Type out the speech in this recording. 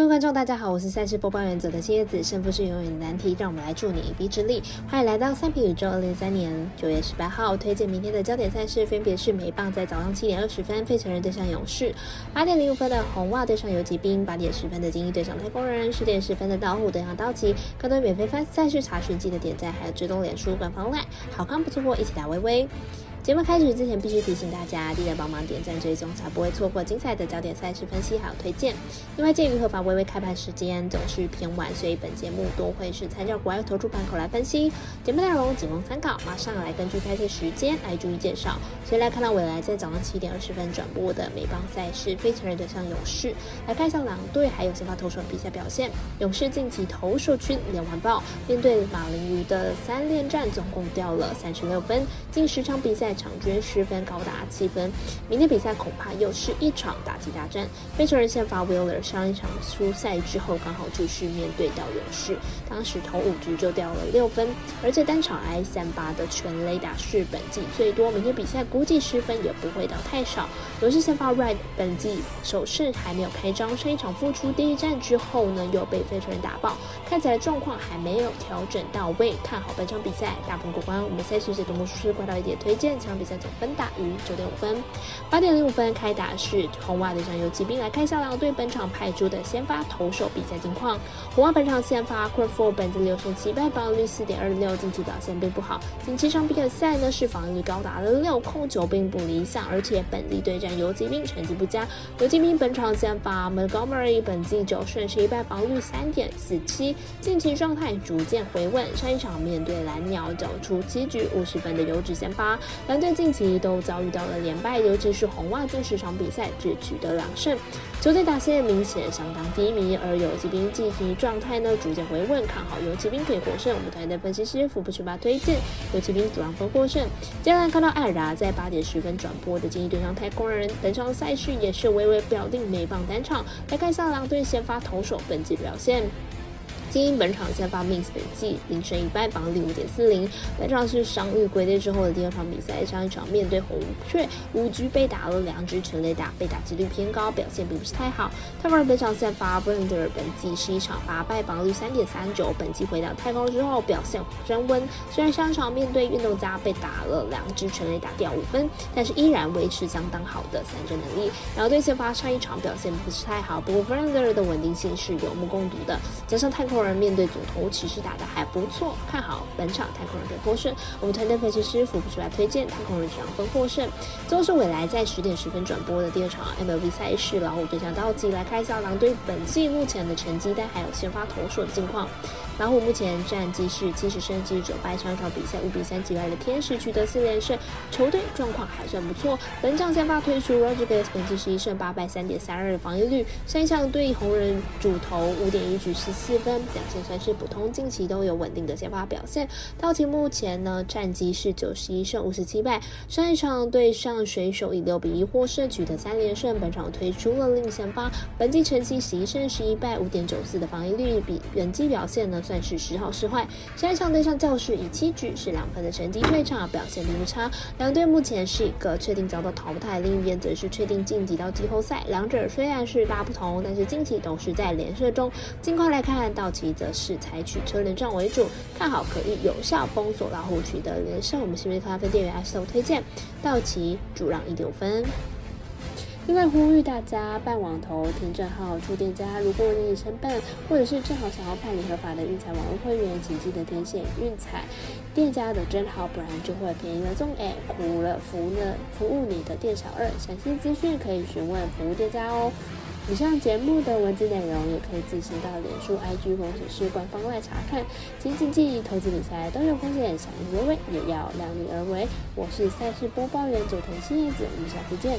各位观众，大家好，我是赛事播报员泽的蝎子。胜负是永远的难题，让我们来助你一臂之力。欢迎来到三平宇宙。二零三年九月十八号，推荐明天的焦点赛事分别是美棒在早上七点二十分，费城人对上勇士；八点零五分的红袜对上游骑兵；八点十分的精英对上太空人；十点十分的道虎对上道奇。更多免费翻赛事查询记得点赞，还有追踪脸书官方赖，好看不错过，一起打微微。节目开始之前，必须提醒大家，记得帮忙点赞追踪，才不会错过精彩的焦点赛事分析还有推荐。另外，鉴于合法微微开盘时间总是偏晚，所以本节目多会是参照国外投注盘口来分析。节目内容仅供参考，马上来根据开赛时间来逐一介绍。先来看到未来在早上七点二十分转播的美邦赛事，非常人对上勇士。来看一下两队还有先发投手的比赛表现。勇士近期投手区连环爆，面对马林鱼的三连战，总共掉了三十六分，近十场比赛。场均失分高达七分，明天比赛恐怕又是一场打击大战。费城人先发 Willer，上一场出赛之后，刚好就是面对到勇士，当时投五局就掉了六分，而且单场 I 三八的全垒打是本季最多。明天比赛估计失分也不会到太少。勇士先发 Red 本季首胜还没有开张，上一场复出第一战之后呢，又被费城人打爆，看起来状况还没有调整到位。看好本场比赛大分过关。我们赛事解读魔术师怪盗一点推荐。场比赛总分大于九点五分，八点零五分开打是红袜对上游骑兵。来看一下狼队本场派出的先发投手比赛情况。红袜本场先发 Crawford 本季六胜七败，防御率四点二六，近期表现并不好。近七场比赛呢是防御高达了六控九，并不理想。而且本地对战游骑兵成绩不佳，游骑兵本场先发 Montgomery 本季九胜十一败，防御率三点四七，近期状态逐渐回稳。上一场面对蓝鸟，缴出七局五十分的优质先发。两队近期都遭遇到了连败，尤其是红袜近十场比赛只取得两胜，球队打线明显相当低迷。而游骑兵近期状态呢逐渐回稳，看好游骑兵可以获胜。我们团队分析师福布学霸推荐游骑兵主让分获胜。接下来看到艾尔达在八点十分转播的建议对上太空人，本场赛事也是微微表定美棒单场。来看一下狼队先发投手本季表现。精英本场先发 Mins 本季零胜一败，防御率五点四零。本场是伤愈归队之后的第二场比赛，上一场面对红雀，五局被打了两支全垒打，被打几率偏高，表现并不是太好。太空人本场先发 Brander 本季是一场八败，防御率三点三九。本季回到太空之后表现升温，虽然上一场面对运动家被打了两支全垒打掉五分，但是依然维持相当好的三振能力。然后对先发上一场表现不是太好，不过 Brander 的稳定性是有目共睹的，加上太空。人面对左投其实打得还不错，看好本场太空人队获胜。我们团队分析师傅不出来推荐太空人两分获胜。最后是未来在十点十分转播的第二场 MLB 赛事，老虎对上道奇，来看一下狼队本季目前的成绩单还有先发投手的近况。老虎目前战绩是七十胜七十九败，上场比赛五比三击败了天使，取得四连胜，球队状况还算不错。本场先发推出 Roger Bass，本季十一胜八败，三点三二的防御率，三项对红人主投五点一局十四分。表现算是普通，近期都有稳定的先发表现。道奇目前呢战绩是九十一胜五十七败，上一场对上水手以六比一获胜，取得三连胜。本场推出了另先发，本季成绩十一胜十一败，五点九四的防御率，比原季表现呢算是时好时坏。下一场对上教室以七局是两分的成绩退场，表现并不差。两队目前是一个确定遭到淘汰，另一边则是确定晋级到季后赛。两者虽然是大不同，但是近期都是在连胜中。尽快来看道奇。则是采取车轮战为主，看好可以有效封锁老虎取得连胜。我们新锐咖啡店员 S O 推荐道奇主让一点五分。另外呼吁大家办网投填证号出店家，如果你成本或者是正好想要办理合法的运彩网络会员，请记得填写运彩店家的真号，不然就会便宜了中哎，苦了服务了服务你的店小二。详细资讯可以询问服务店家哦。以上节目的文字内容也可以自行到脸书、IG 或者是官方外查看。请谨记，投资理财都有风险，想入微微也要量力而为。我是赛事播报员佐藤新叶子，我们下次见。